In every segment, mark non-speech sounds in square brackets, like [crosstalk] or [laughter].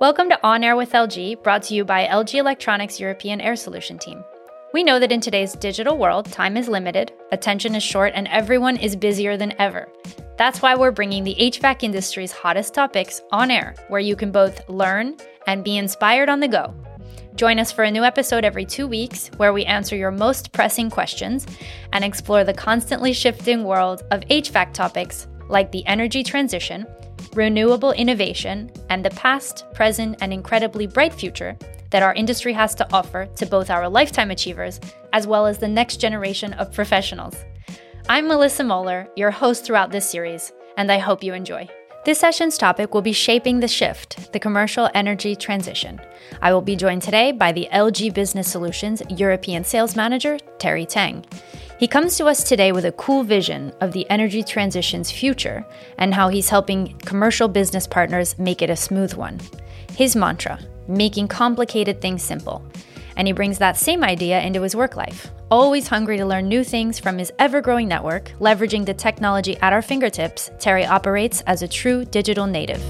Welcome to On Air with LG, brought to you by LG Electronics European Air Solution Team. We know that in today's digital world, time is limited, attention is short, and everyone is busier than ever. That's why we're bringing the HVAC industry's hottest topics on air, where you can both learn and be inspired on the go. Join us for a new episode every two weeks, where we answer your most pressing questions and explore the constantly shifting world of HVAC topics like the energy transition, renewable innovation, and the past, present, and incredibly bright future that our industry has to offer to both our lifetime achievers as well as the next generation of professionals. I'm Melissa Moeller, your host throughout this series, and I hope you enjoy. This session's topic will be Shaping the Shift, the commercial energy transition. I will be joined today by the LG Business Solutions European Sales Manager, Terry Tang. He comes to us today with a cool vision of the energy transition's future and how he's helping commercial business partners make it a smooth one. His mantra making complicated things simple. And he brings that same idea into his work life. Always hungry to learn new things from his ever growing network, leveraging the technology at our fingertips, Terry operates as a true digital native.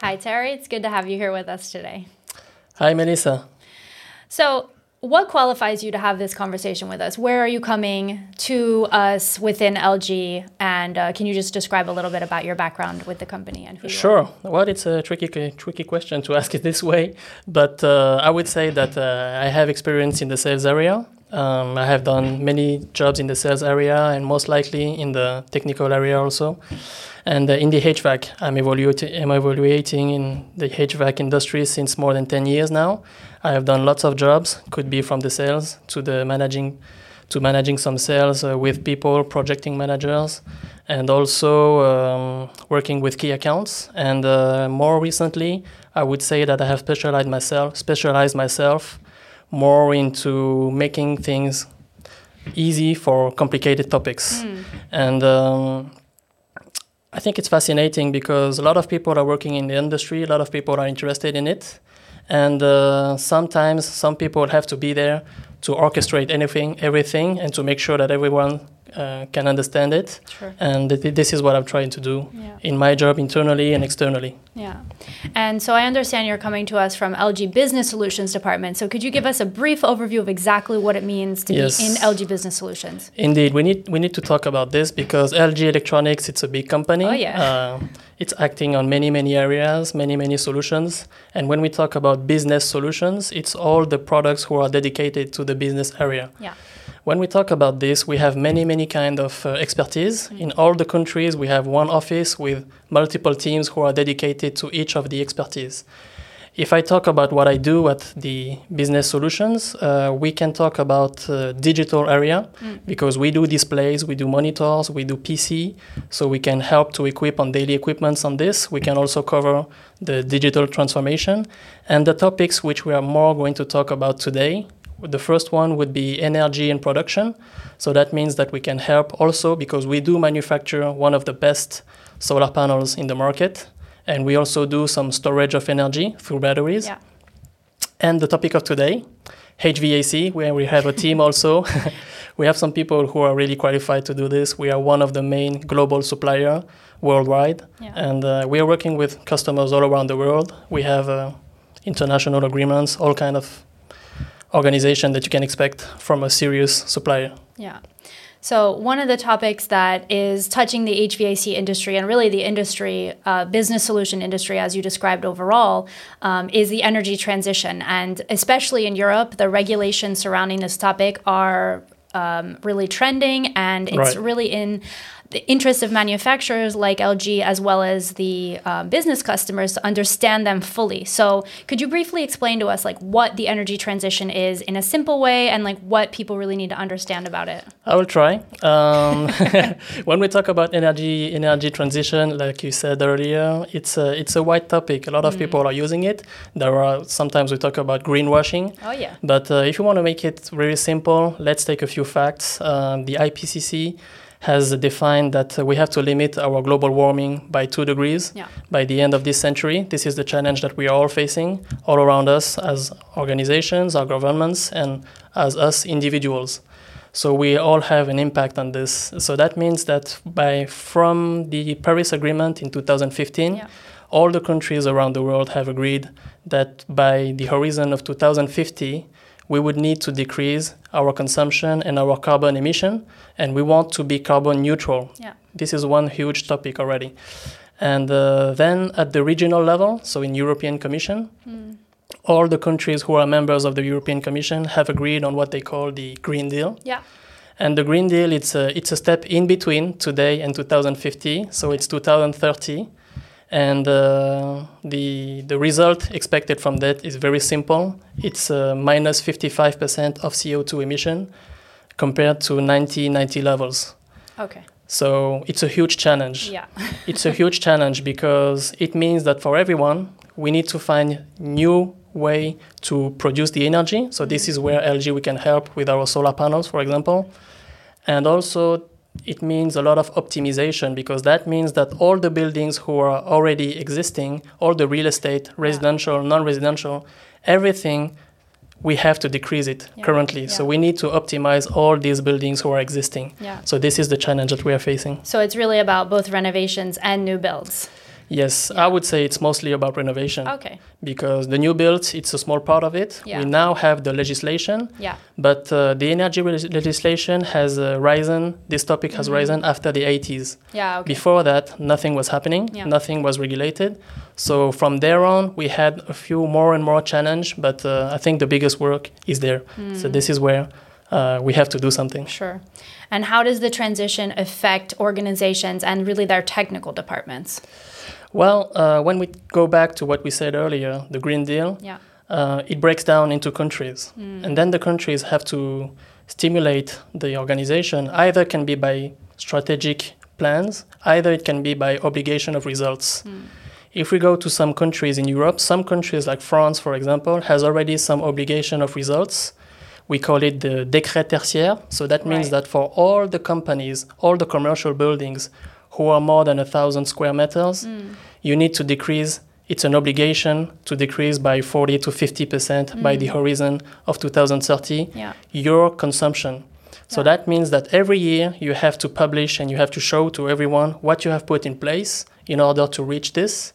Hi, Terry. It's good to have you here with us today. Hi, Melissa. So, what qualifies you to have this conversation with us? Where are you coming to us within LG? And uh, can you just describe a little bit about your background with the company and who Sure. Well, it's a tricky, tricky question to [laughs] ask it this way, but uh, I would say that uh, I have experience in the sales area. Um, I have done many jobs in the sales area and most likely in the technical area also. And uh, in the HVAC, I'm, evaluating, I'm evaluating in the HVAC industry since more than 10 years now. I have done lots of jobs, could be from the sales to the managing, to managing some sales uh, with people, projecting managers, and also um, working with key accounts. And uh, more recently, I would say that I have specialized myself, specialized myself more into making things easy for complicated topics. Mm. And um, I think it's fascinating because a lot of people are working in the industry, a lot of people are interested in it. And uh, sometimes some people have to be there to orchestrate anything, everything, and to make sure that everyone uh, can understand it. Sure. And th- this is what I'm trying to do yeah. in my job internally and externally. Yeah. And so I understand you're coming to us from LG Business Solutions Department. So could you give us a brief overview of exactly what it means to yes. be in LG Business Solutions? Indeed. We need, we need to talk about this because LG Electronics, it's a big company. Oh, yeah. Uh, it's acting on many, many areas, many, many solutions. And when we talk about business solutions, it's all the products who are dedicated to the business area. Yeah. When we talk about this, we have many, many kind of uh, expertise. In all the countries, we have one office with multiple teams who are dedicated to each of the expertise. If I talk about what I do at the business solutions, uh, we can talk about uh, digital area mm. because we do displays, we do monitors, we do PC, so we can help to equip on daily equipments on this. We can also cover the digital transformation and the topics which we are more going to talk about today the first one would be energy and production. So that means that we can help also because we do manufacture one of the best solar panels in the market. And we also do some storage of energy through batteries. Yeah. And the topic of today, HVAC, where we have a team [laughs] also. [laughs] we have some people who are really qualified to do this. We are one of the main global supplier worldwide. Yeah. And uh, we are working with customers all around the world. We have uh, international agreements, all kind of organization that you can expect from a serious supplier. Yeah. So, one of the topics that is touching the HVAC industry and really the industry, uh, business solution industry, as you described overall, um, is the energy transition. And especially in Europe, the regulations surrounding this topic are um, really trending and it's right. really in the interest of manufacturers like LG as well as the uh, business customers to understand them fully. So, could you briefly explain to us like what the energy transition is in a simple way and like what people really need to understand about it? I will try. Um, [laughs] when we talk about energy energy transition, like you said earlier, it's a it's a wide topic. A lot of mm. people are using it. There are sometimes we talk about greenwashing. Oh yeah. But uh, if you want to make it really simple, let's take a few facts. Um, the IPCC has defined that we have to limit our global warming by two degrees yeah. by the end of this century. This is the challenge that we are all facing all around us as organizations, our governments, and as us individuals. So we all have an impact on this. So that means that by from the Paris Agreement in 2015, Yeah. all the countries around the world have agreed that by the horizon of 2050, we would need to decrease our consumption and our carbon emission, and we want to be carbon neutral. Yeah. This is one huge topic already. And uh, then at the regional level, so in European Commission, Mm. all the countries who are members of the European Commission have agreed on what they call the Green Deal. Yeah. And the Green Deal, it's a, it's a step in between today and 2050, so it's 2030. And uh, the, the result expected from that is very simple. It's uh, minus 55% of CO2 emission compared to 1990 levels. Okay. So it's a huge challenge. Yeah. [laughs] it's a huge challenge because it means that for everyone, we need to find new way to produce the energy. So this is where LG we can help with our solar panels, for example. And also it means a lot of optimization because that means that all the buildings who are already existing, all the real estate, residential, non-residential, everything we have to decrease it Yeah, currently. So we need to optimize all these buildings who are existing. Yeah. So this is the challenge that we are facing. So it's really about both renovations and new builds. Yes, I would say it's mostly about renovation Okay. because the new builds, it's a small part of it. Yeah. We now have the legislation, Yeah. but uh, the energy res- legislation has uh, risen, this topic has Mhm. risen after the 80s. Yeah. Okay. Before that, nothing was happening, Yeah. nothing was regulated. So from there on, we had a few more and more challenge, but uh, I think the biggest work is there. So Mm. this is where uh, we have to do something. Sure. And how does the transition affect organizations and really their technical departments? Well, uh, when we go back to what we said earlier, the Green Deal, Yeah. uh, it breaks down into countries. Mm. And then the countries have to stimulate the organization. Either can be by strategic plans, either it can be by obligation of results. Mm. If we go to some countries in Europe, some countries like France, for example, has already some obligation of results. We call it the décret tertiaire. So that means Right. that for all the companies, all the commercial buildings who are more than a thousand square meters, Mm. you need to decrease it's an obligation to decrease by 40 to 50 percent by the Mm. horizon of 2030 Yeah. your consumption so Yeah. that means that every year you have to publish and you have to show to everyone what you have put in place in order to reach this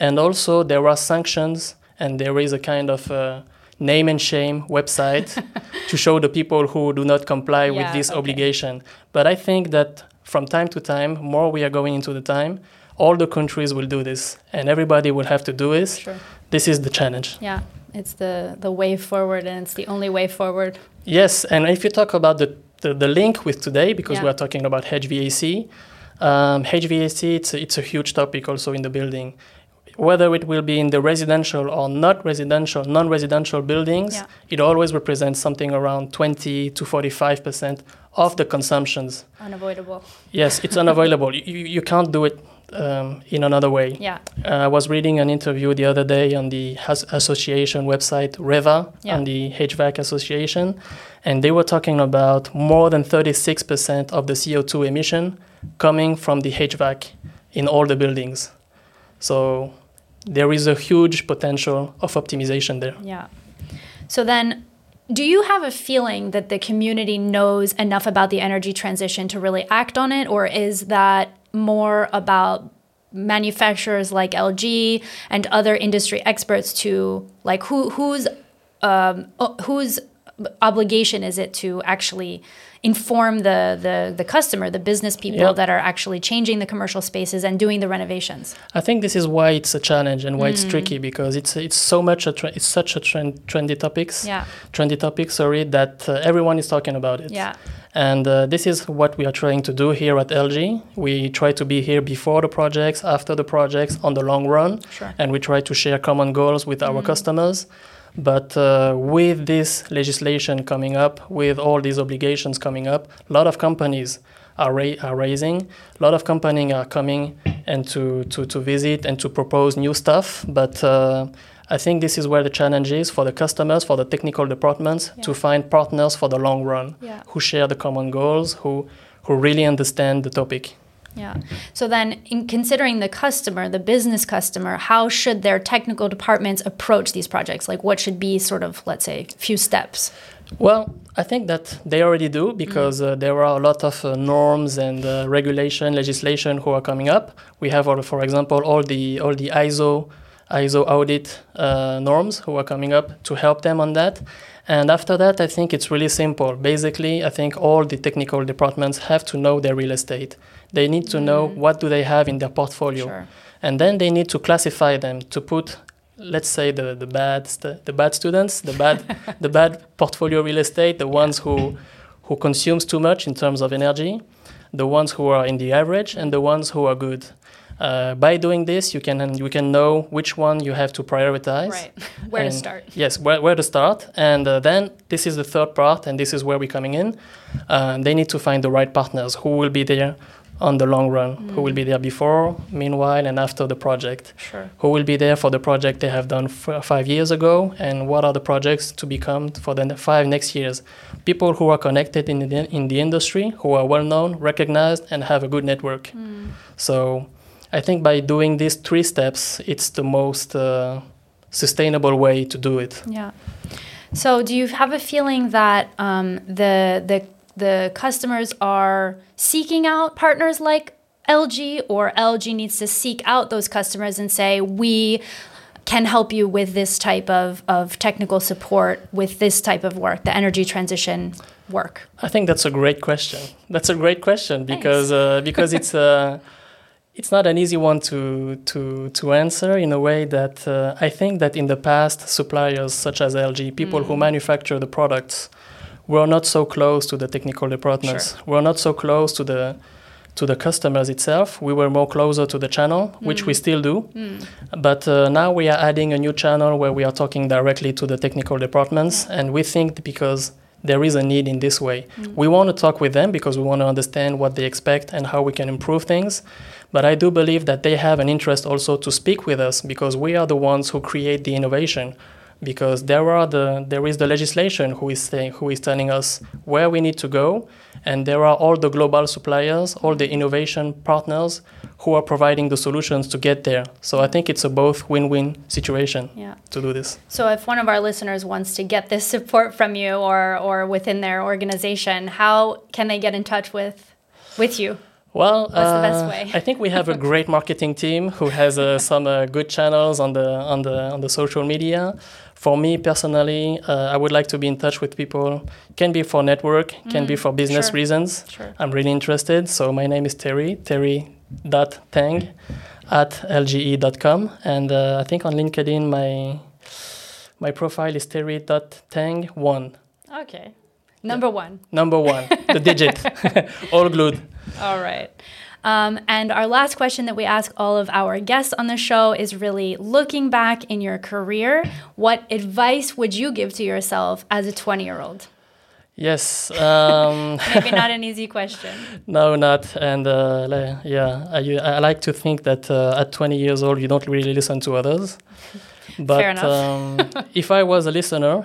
and also there are sanctions and there is a kind of uh, name and shame website [laughs] to show the people who do not comply with this okay. obligation but i think that from time to time more we are going into the time all the countries will do this and everybody will have to do this Sure. this is the challenge Yeah. It's the the way forward, and it's the only way forward. yes and if you talk about the, the, the link with today because Yeah. we are talking about hvac um, hvac it's a, it's a huge topic also in the building whether it will be in the residential or not residential non-residential buildings Yeah. it always represents something around 20 to 45 percent of the consumptions Unavoidable. yes it's unavoidable you, you you can't do it um, in another way Yeah. uh, I was reading an interview the other day on the has- association website REHVA, Yeah. on the HVAC association, and they were talking about more than 36% of the CO2 emission coming from the HVAC in all the buildings. So there is a huge potential of optimization there. Yeah. So then, do you have a feeling that the community knows enough about the energy transition to really act on it, or is that more about manufacturers like LG and other industry experts to like who who's um, whose obligation is it to actually inform the the, the customer, the business people Yeah. that are actually changing the commercial spaces and doing the renovations? I think this is why it's a challenge and why Mm. it's tricky because it's it's so much a it's such a trend, trendy topics Yeah, trendy topic sorry that uh, everyone is talking about it. yeah, And uh, this is what we are trying to do here at LG. We try to be here before the projects, after the projects, on the long run, sure. and we try to share common goals with our Mm. customers. But uh, with this legislation coming up, with all these obligations coming up, a lot of companies are, ra- are raising, a lot of companies are coming and to, to, to visit and to propose new stuff. But uh, I think this is where the challenge is for the customers, for the technical departments, to find partners for the long run Yeah. who share the common goals, who who really understand the topic. Yeah. So then, in considering the customer, the business customer, how should their technical departments approach these projects? Like, what should be sort of, let's say, few steps? Well, I think that they already do because mm. uh, there are a lot of uh, norms and uh, regulation legislation who are coming up. We have, for example, all the all the ISO ISO audit uh, norms who are coming up to help them on that. And after that, I think it's really simple. Basically, I think all the technical departments have to know their real estate. They need to mm. know what do they have in their portfolio. Sure. And then they need to classify them to put let's say the the bad st- the bad students, the bad [laughs] the bad portfolio real estate, the ones who who consumes too much in terms of energy, the ones who are in the average, and the ones who are good. Uh, by doing this, you can you can know which one you have to prioritize. Right, [laughs] where and to start. Yes, where, where to start, and uh, then this is the third part, and this is where we're coming in. Uh, they need to find the right partners who will be there on the long run, mm. who will be there before, meanwhile, and after the project. Sure. Who will be there for the project they have done f- five years ago, and what are the projects to become for the five next years? People who are connected in the, in the industry, who are well known, recognized, and have a good network. Mm. So I think by doing these three steps, it's the most uh, sustainable way to do it. Yeah. So, do you have a feeling that um, the the the customers are seeking out partners like LG, or LG needs to seek out those customers and say, "We can help you with this type of, of technical support with this type of work, the energy transition work? I think that's a great question. That's a great question because uh, because it's uh, [laughs] it's not an easy one to to to answer in a way that uh, I think that in the past suppliers such as LG, people mm. who manufacture the products, were not so close to the technical departments. Sure. Were not so close to the to the customers itself. We were more closer to the channel, mm. which we mm. still do. Mm. But uh, now we are adding a new channel where we are talking directly to the technical departments, and we think because there is a need in this way. Mm. We want to talk with them because we want to understand what they expect and how we can improve things. But I do believe that they have an interest also to speak with us because we are the ones who create the innovation. Because there are the there is the legislation who is saying who is telling us where we need to go, and there are all the global suppliers, all the innovation partners who are providing the solutions to get there. So I think it's a both win-win situation yeah. to do this. So if one of our listeners wants to get this support from you or or within their organization, how can they get in touch with with you? Well, what's uh, the best uh, way? I think we have a great marketing team who has uh, [laughs] some uh, good channels on the on the on the social media. For me personally, uh, I would like to be in touch with people. Can be for network, can mm, be for business sure. reasons. Sure. I'm really interested. So my name is Terry Terry dot Tang at lge.com, and uh, I think on LinkedIn my my profile is Terry dot Tang one. Okay. Number one. Number one, the digit, [laughs] all glued. All right. Um, and our last question that we ask all of our guests on the show is really looking back in your career, what advice would you give to yourself as a 20 year old? Yes. Um, [laughs] Maybe not an easy question. [laughs] no, not. And uh, yeah, I, I, like to think that uh, at 20 years old, you don't really listen to others. But um, [laughs] if I was a listener,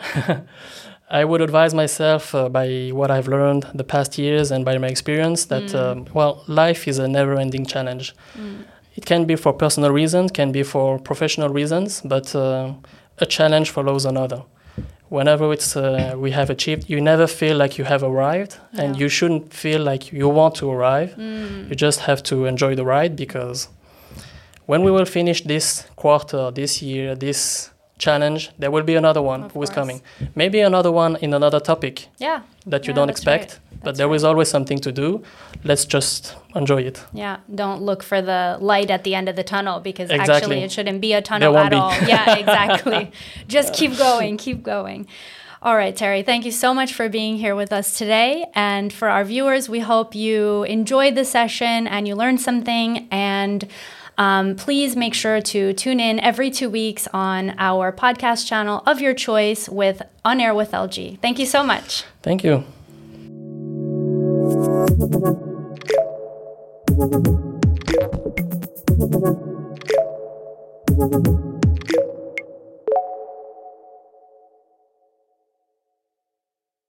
I would advise myself uh, by what I've learned the past years and by my experience that, mm. um, well, life is a never ending challenge. Mm. It can be for personal reasons, can be for professional reasons, but uh, a challenge follows another. Whenever it's uh, we have achieved, you never feel like you have arrived, yeah. and you shouldn't feel like you want to arrive. Mm. You just have to enjoy the ride because when we will finish this quarter, this year, this challenge, there will be another one of who course. is coming. Maybe another one in another topic. Yeah. That you yeah, don't expect. Right. But there right. is always something to do. Let's just enjoy it. Yeah. Don't look for the light at the end of the tunnel because exactly. actually it shouldn't be a tunnel at be. all. yeah, [laughs] exactly. just keep going, keep going. All right, Terry, thank you so much for being here with us today. And for our viewers, we hope you enjoyed the session and you learned something. And um, please make sure to tune in every two weeks on our podcast channel of your choice with On Air with LG. Thank you so much. Thank you.